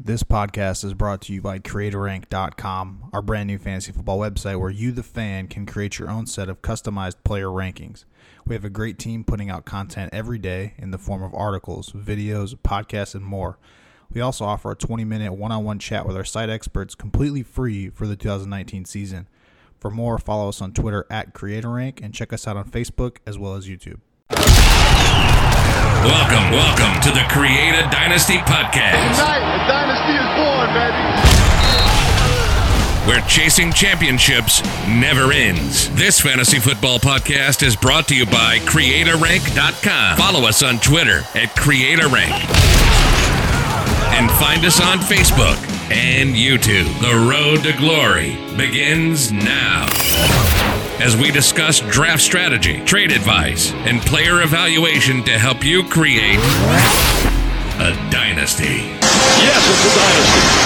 This podcast is brought to you by CreatorRank.com, our brand new fantasy football website where you, the fan, can create your own set of customized player rankings. We have a great team putting out content every day in the form of articles, videos, podcasts, and more. We also offer a 20 minute one on one chat with our site experts completely free for the 2019 season. For more, follow us on Twitter at CreatorRank and check us out on Facebook as well as YouTube. Welcome, welcome to the Create a Dynasty podcast, where chasing championships never ends. This fantasy football podcast is brought to you by CreatorRank.com. Follow us on Twitter at CreatorRank. And find us on Facebook and YouTube. The road to glory begins now. As we discuss draft strategy, trade advice, and player evaluation to help you create a dynasty. Yes, it's a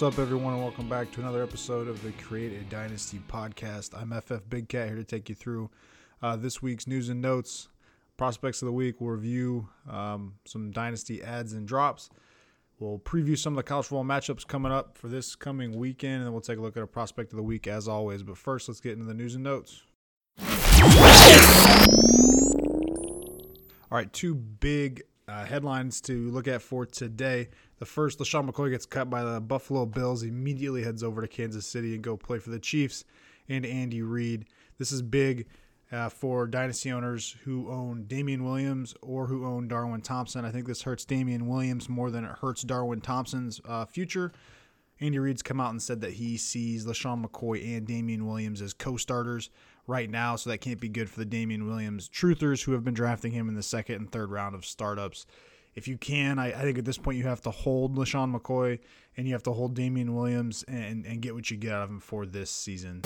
what's up, everyone, and welcome back to another episode of the Create a Dynasty podcast. I'm FF Big Cat here to take you through uh, this week's news and notes, prospects of the week. We'll review um, some Dynasty ads and drops. We'll preview some of the college football matchups coming up for this coming weekend, and then we'll take a look at a prospect of the week as always. But first, let's get into the news and notes. All right, two big uh, headlines to look at for today. The first, LeSean McCoy gets cut by the Buffalo Bills, immediately heads over to Kansas City and go play for the Chiefs and Andy Reid. This is big uh, for dynasty owners who own Damien Williams or who own Darwin Thompson. I think this hurts Damien Williams more than it hurts Darwin Thompson's uh, future. Andy Reid's come out and said that he sees LeSean McCoy and Damien Williams as co starters right now, so that can't be good for the Damien Williams truthers who have been drafting him in the second and third round of startups. If you can, I, I think at this point you have to hold LeSean McCoy and you have to hold Damien Williams and, and get what you get out of him for this season.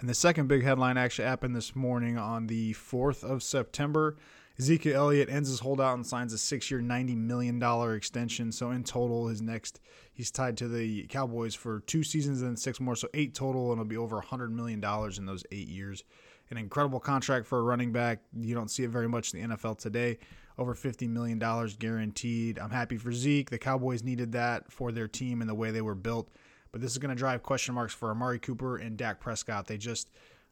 And the second big headline actually happened this morning on the 4th of September. Ezekiel Elliott ends his holdout and signs a six-year, $90 million extension. So in total, his next he's tied to the Cowboys for two seasons and six more, so eight total, and it'll be over $100 million in those eight years. An incredible contract for a running back. You don't see it very much in the NFL today. Over $50 million guaranteed. I'm happy for Zeke. The Cowboys needed that for their team and the way they were built. But this is going to drive question marks for Amari Cooper and Dak Prescott. They just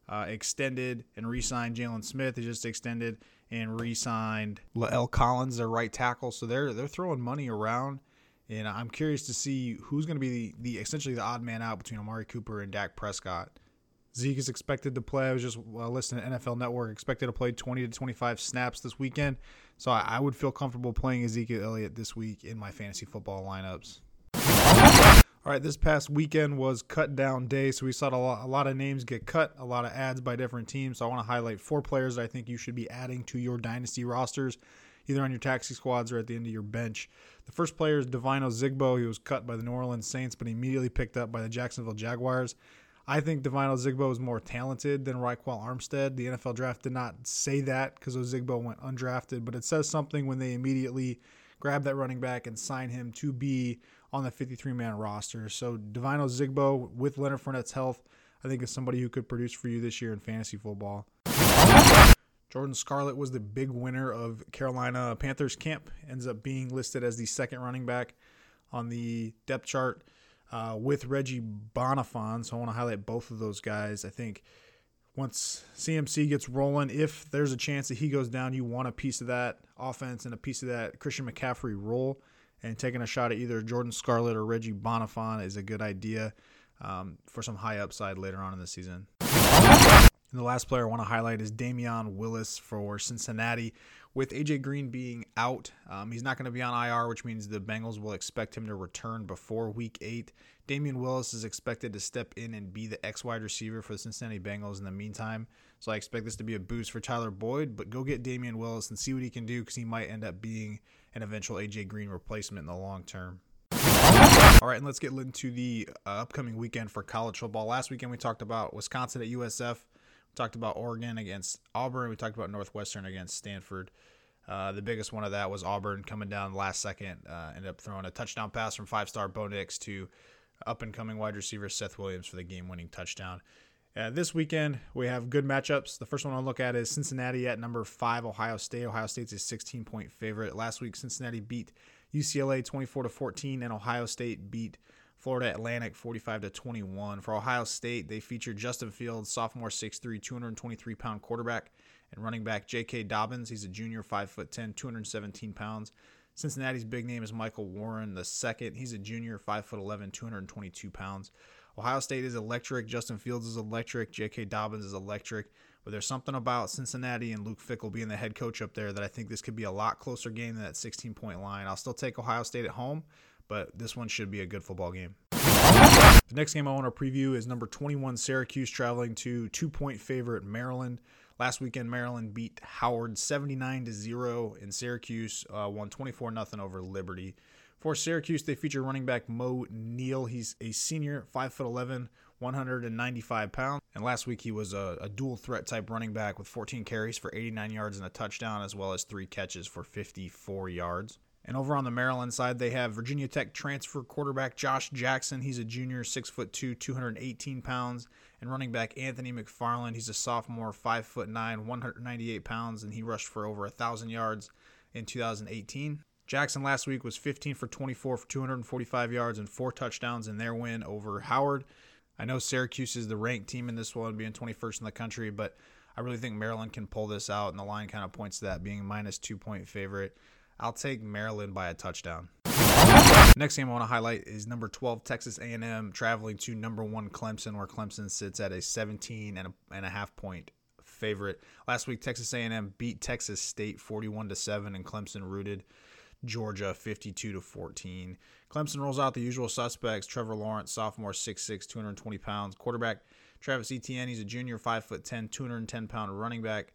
uh, extended and re-signed Jaylon Smith. They just extended and re-signed La'el Collins, their right tackle. So they're they're throwing money around, and I'm curious to see who's going to be the, the essentially the odd man out between Amari Cooper and Dak Prescott. Zeke is expected to play. I was just uh, listening to NFL Network. Expected to play 20 to 25 snaps this weekend. So I, I would feel comfortable playing Ezekiel Elliott this week in my fantasy football lineups. All right, this past weekend was cut down day, so we saw a lot, a lot of names get cut, a lot of ads by different teams. So I want to highlight four players that I think you should be adding to your dynasty rosters, either on your taxi squads or at the end of your bench. The first player is Devine Ozigbo. He was cut by the New Orleans Saints, but immediately picked up by the Jacksonville Jaguars. I think Devine Ozigbo is more talented than Ryquell Armstead. The NFL draft did not say that because Zigbo went undrafted, but it says something when they immediately grab that running back and sign him to be on the 53 man roster. So Devine Ozigbo with Leonard Fournette's health, I think is somebody who could produce for you this year in fantasy football. Jordan Scarlett was the big winner of Carolina Panthers camp. Ends up being listed as the second running back on the depth chart uh, with Reggie Bonnafon. So I want to highlight both of those guys. I think once CMC gets rolling, if there's a chance that he goes down, you want a piece of that offense and a piece of that Christian McCaffrey role. And taking a shot at either Jordan Scarlett or Reggie Bonnafon is a good idea um, for some high upside later on in the season. And the last player I want to highlight is Damion Willis for Cincinnati. With AJ Green being out, um, he's not going to be on IR, which means the Bengals will expect him to return before Week Eight. Damion Willis is expected to step in and be the X wide receiver for the Cincinnati Bengals in the meantime. So I expect this to be a boost for Tyler Boyd, but go get Damion Willis and see what he can do because he might end up being an eventual AJ Green replacement in the long term. All right, and let's get into the uh, upcoming weekend for college football. Last weekend we talked about Wisconsin at USF Talked about Oregon against Auburn. We talked about Northwestern against Stanford. Uh, the biggest one of that was Auburn coming down last second, uh, ended up throwing a touchdown pass from five star Bo Nix to up and coming wide receiver Seth Williams for the game winning touchdown. Uh, this weekend, we have good matchups. The first one I'll look at is Cincinnati at number five, Ohio State. Ohio State's a 16 point favorite. Last week, Cincinnati beat UCLA 24 to 14, and Ohio State beat Florida Atlantic 45 to 21. For Ohio State, they featured Justin Fields, sophomore 6'3, 223 pound quarterback, and running back J.K. Dobbins. He's a junior, 5'10, 217 pounds. Cincinnati's big name is Michael Warren the second. He's a junior, 5'11, 222 pounds. Ohio State is electric. Justin Fields is electric. J.K. Dobbins is electric. But there's something about Cincinnati and Luke Fickell being the head coach up there that I think this could be a lot closer game than that 16 point line. I'll still take Ohio State at home, but this one should be a good football game. The next game I want to preview is number 21 Syracuse traveling to two point favorite Maryland. Last weekend, Maryland beat Howard 79 to 0 in Syracuse, uh, won 24 0 over Liberty. For Syracuse, they feature running back Moe Neal. He's a senior, 5'11, 195 pounds. And last week, he was a, a, dual threat type running back with 14 carries for 89 yards and a touchdown, as well as three catches for 54 yards. And over on the Maryland side, they have Virginia Tech transfer quarterback Josh Jackson. He's a junior, 6'2, 218 pounds. And running back Anthony McFarland. He's a sophomore, 5'9, 198 pounds, and he rushed for over a 1,000 yards in 2018. Jackson last week was 15 for 24 for 245 yards and four touchdowns in their win over Howard. I know Syracuse is the ranked team in this one, being 21st in the country, but I really think Maryland can pull this out, and the line kind of points to that being minus two point favorite. I'll take Maryland by a touchdown. Next game I want to highlight is number 12 Texas A&M traveling to number one Clemson, where Clemson sits at a 17 and a, and a half point favorite. Last week Texas A&M beat Texas State 41 to seven, and Clemson rooted Georgia 52 to 14. Clemson rolls out the usual suspects: Trevor Lawrence, sophomore, 6'6", 220 pounds. Quarterback Travis Etienne, he's a junior, 5'10", 210 pound running back.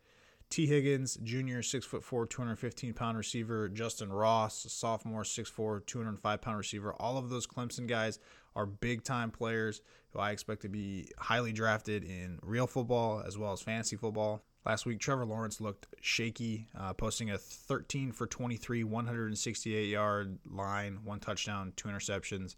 Tee Higgins, junior, 6'4", 215 pound receiver. Justyn Ross, sophomore, 6'4", 205 pound receiver. All of those Clemson guys are big time players who I expect to be highly drafted in real football as well as fantasy football. Last week, Trevor Lawrence looked shaky, uh, posting a 13 for 23, 168 yard line, one touchdown, two interceptions.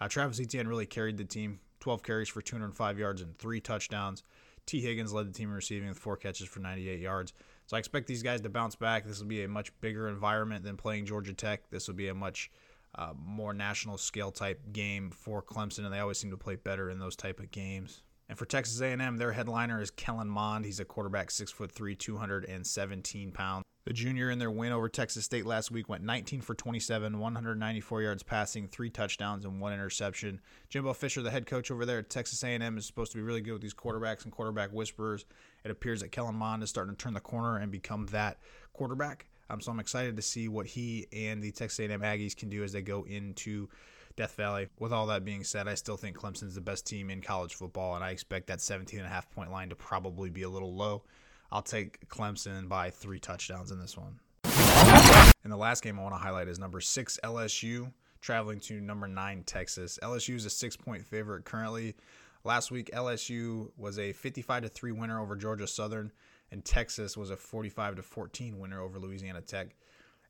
Uh, Travis Etienne really carried the team 12 carries for 205 yards and three touchdowns. Tee Higgins led the team in receiving with four catches for 98 yards. So I expect these guys to bounce back. This will be a much bigger environment than playing Georgia Tech. This will be a much uh, more national scale type game for Clemson, and they always seem to play better in those type of games. And for Texas A&M, their headliner is Kellen Mond. He's a quarterback, six foot three, 217 pounds. The junior in their win over Texas State last week went 19 for 27, 194 yards passing, three touchdowns, and one interception. Jimbo Fisher, the head coach over there at Texas A&M, is supposed to be really good with these quarterbacks and quarterback whisperers. It appears that Kellen Mond is starting to turn the corner and become that quarterback. Um, so I'm excited to see what he and the Texas A&M Aggies can do as they go into Death Valley. With all that being said, I still think Clemson's the best team in college football, and I expect that 17 and a half point line to probably be a little low. I'll take Clemson by three touchdowns in this one. And the last game I want to highlight is number six LSU traveling to number nine Texas. LSU is a six point favorite currently. Last week LSU was a 55 to three winner over Georgia Southern, and Texas was a 45 to 14 winner over Louisiana Tech.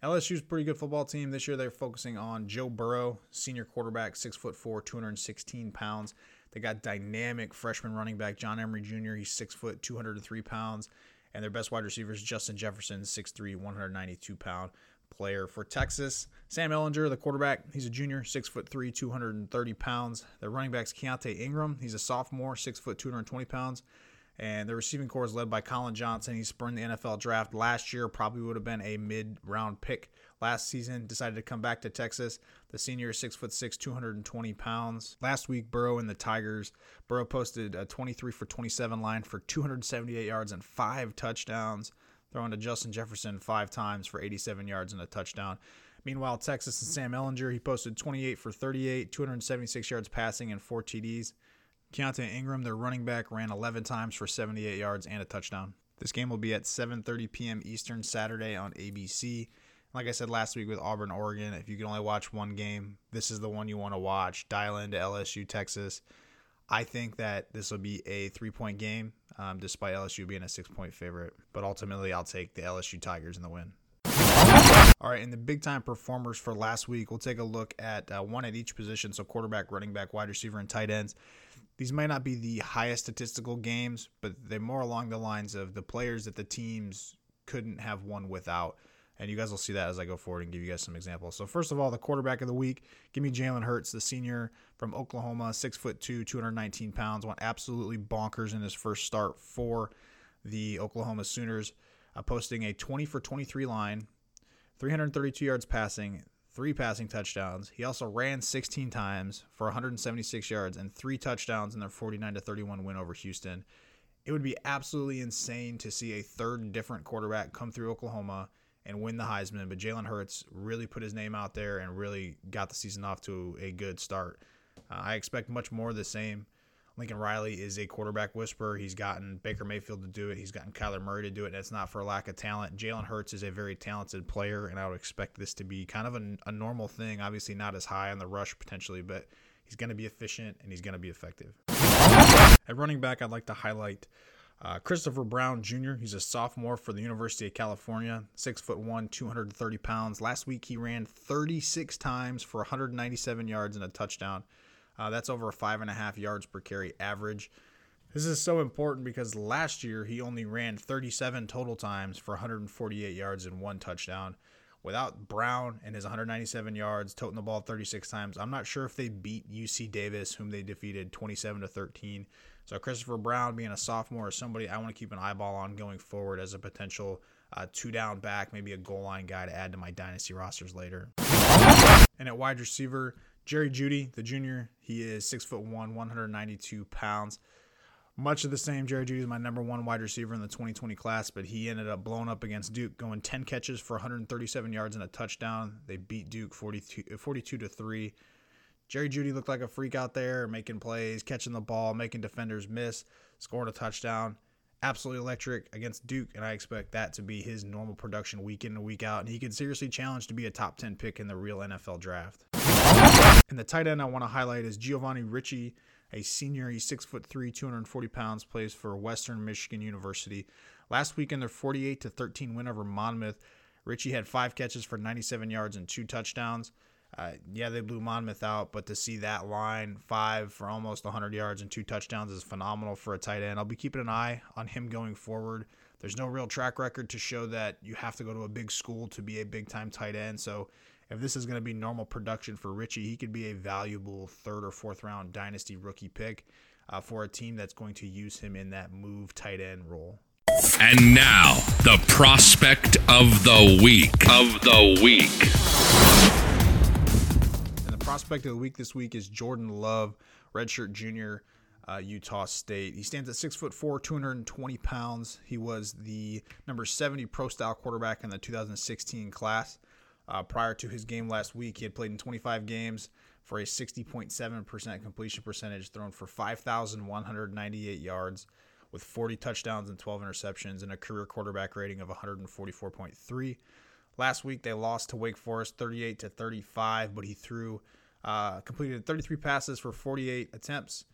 LSU's pretty good football team. This year they're focusing on Joe Burrow, senior quarterback, six foot four, 216 pounds. They got dynamic freshman running back John Emery Jr. He's six foot, 203 pounds and their best wide receiver is Justin Jefferson, 6'3", 192 pound player for Texas. Sam Ehlinger, the quarterback, he's a junior, 6'3", 230 pounds. Their running back's Keaontay Ingram, he's a sophomore, 6', foot, 220 pounds. And the receiving corps is led by Collin Johnson. He spurned the NFL draft last year, probably would have been a mid round pick last season. Decided to come back to Texas. The senior is six foot six, 220 pounds. Last week, Burrow and the Tigers. Burrow posted a 23 for 27 line for 278 yards and five touchdowns, throwing to Justin Jefferson five times for 87 yards and a touchdown. Meanwhile, Texas and Sam Ehlinger, he posted 28 for 38, 276 yards passing, and four TDs. Keaontay Ingram, their running back, ran 11 times for 78 yards and a touchdown. This game will be at 7:30 p.m. Eastern Saturday on ABC. Like I said last week with Auburn, Oregon, if you can only watch one game, this is the one you want to watch. Dial into LSU, Texas. I think that this will be a three point game, um, despite LSU being a six point favorite. But ultimately, I'll take the LSU Tigers in the win. All right, in the big time performers for last week, we'll take a look at uh, one at each position. So, quarterback, running back, wide receiver, and tight ends. These might not be the highest statistical games, but they're more along the lines of the players that the teams couldn't have won without. And you guys will see that as I go forward and give you guys some examples. So first of all, the quarterback of the week, give me Jalen Hurts, the senior from Oklahoma, six foot two, 219 pounds, went absolutely bonkers in his first start for the Oklahoma Sooners, uh, posting a 20 for 23 line, 332 yards passing, three passing touchdowns. He also ran 16 times for 176 yards and three touchdowns in their 49 to 31 win over Houston. It would be absolutely insane to see a third different quarterback come through Oklahoma and win the Heisman, but Jalen Hurts really put his name out there and really got the season off to a good start. Uh, I expect much more of the same. Lincoln Riley is a quarterback whisperer. He's gotten Baker Mayfield to do it. He's gotten Kyler Murray to do it, and it's not for lack of talent. Jalen Hurts is a very talented player, and I would expect this to be kind of a, a normal thing. Obviously, not as high on the rush potentially, but he's going to be efficient and he's going to be effective. At running back, I'd like to highlight uh, Christopher Brown Jr. He's a sophomore for the University of California, six foot one, 230 pounds. Last week he ran 36 times for 197 yards and a touchdown. Uh, that's over five and a half yards per carry average. This is so important because last year he only ran 37 total times for 148 yards and one touchdown. Without Brown and his 197 yards, toting the ball 36 times, I'm not sure if they beat UC Davis, whom they defeated 27 to 13. So Christopher Brown, being a sophomore, is somebody I want to keep an eyeball on going forward as a potential uh, two down back, maybe a goal line guy to add to my dynasty rosters later. And at wide receiver, Jerry Jeudy, the junior, he is six foot one, 192 pounds. Much of the same. Jerry Jeudy is my number one wide receiver in the 2020 class, but he ended up blowing up against Duke, going 10 catches for 137 yards and a touchdown. They beat Duke 42, 42 to 3. Jerry Jeudy looked like a freak out there, making plays, catching the ball, making defenders miss, scoring a touchdown. Absolutely electric against Duke, and I expect that to be his normal production week in and week out. And he could seriously challenge to be a top 10 pick in the real NFL draft. And the tight end I want to highlight is Giovanni Ricci, a senior. He's six foot three, 240 pounds, plays for Western Michigan University. Last week in their 48 to 13 win over Monmouth, Ricci had five catches for 97 yards and two touchdowns. Uh, yeah, they blew Monmouth out, but to see that line five for almost 100 yards and two touchdowns is phenomenal for a tight end. I'll be keeping an eye on him going forward. There's no real track record to show that you have to go to a big school to be a big time tight end. So if this is going to be normal production for Ricci, he could be a valuable third or fourth round dynasty rookie pick uh, for a team that's going to use him in that move tight end role. And now, the prospect of the week. Of the week. And the prospect of the week this week is Jordan Love, redshirt junior, uh, Utah State. He stands at six foot four, 220 pounds. He was the number 70 pro style quarterback in the 2016 class. Uh, prior to his game last week, he had played in 25 games for a 60.7% completion percentage, thrown for 5,198 yards with 40 touchdowns and 12 interceptions and a career quarterback rating of 144.3. Last week they lost to Wake Forest 38 to 35, but he threw uh, completed 33 passes for 48 attempts,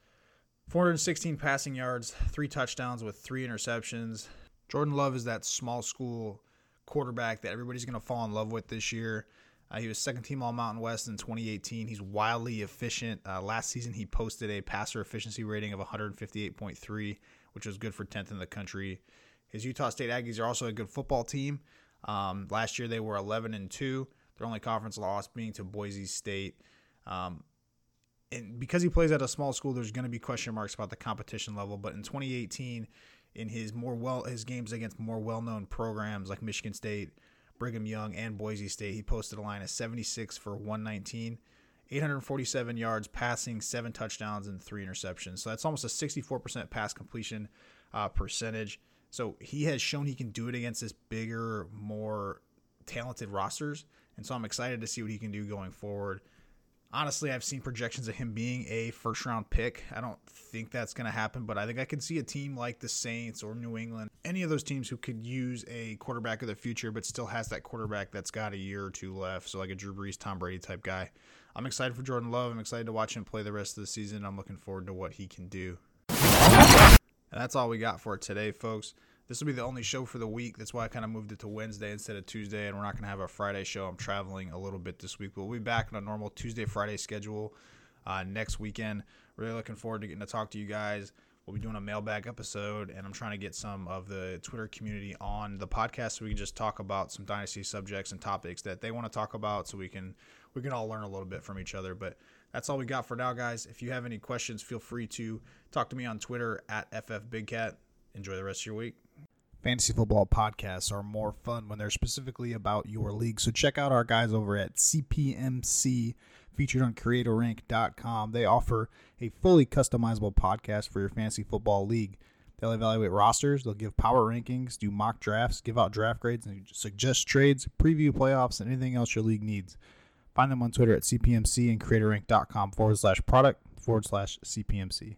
416 passing yards, three touchdowns with three interceptions. Jordan Love is that small school quarterback that everybody's going to fall in love with this year. Uh, he was second team All Mountain West in 2018. He's wildly efficient. Uh, last season, he posted a passer efficiency rating of 158.3, which was good for 10th in the country. His Utah State Aggies are also a good football team. Um, last year, they were 11 and 2. Their only conference loss being to Boise State. Um, and because he plays at a small school, there's going to be question marks about the competition level. But in 2018, in his more well his games against more well-known programs like Michigan State, Brigham Young, and Boise State, he posted a line of 76 for 119, 847 yards passing, seven touchdowns, and three interceptions. So that's almost a 64% pass completion uh, percentage. So he has shown he can do it against this bigger, more talented rosters, and so I'm excited to see what he can do going forward. Honestly, I've seen projections of him being a first round pick. I don't think that's going to happen, but I think I could see a team like the Saints or New England, any of those teams who could use a quarterback of the future, but still has that quarterback that's got a year or two left. So, like a Drew Brees, Tom Brady type guy. I'm excited for Jordan Love. I'm excited to watch him play the rest of the season. I'm looking forward to what he can do. And that's all we got for today, folks. This will be the only show for the week. That's why I kind of moved it to Wednesday instead of Tuesday, and we're not going to have a Friday show. I'm traveling a little bit this week. We'll be back on a normal Tuesday, Friday schedule uh, next weekend. Really looking forward to getting to talk to you guys. We'll be doing a mailbag episode, and I'm trying to get some of the Twitter community on the podcast so we can just talk about some dynasty subjects and topics that they want to talk about, so we can we can all learn a little bit from each other. But that's all we got for now, guys. If you have any questions, feel free to talk to me on Twitter at FFBigCat. Enjoy the rest of your week. Fantasy football podcasts are more fun when they're specifically about your league. So check out our guys over at CPMC, featured on CreatorRank.com. They offer a fully customizable podcast for your fantasy football league. They'll evaluate rosters, they'll give power rankings, do mock drafts, give out draft grades, and suggest trades, preview playoffs, and anything else your league needs. Find them on Twitter at CPMC and CreatorRank.com forward slash product forward slash CPMC.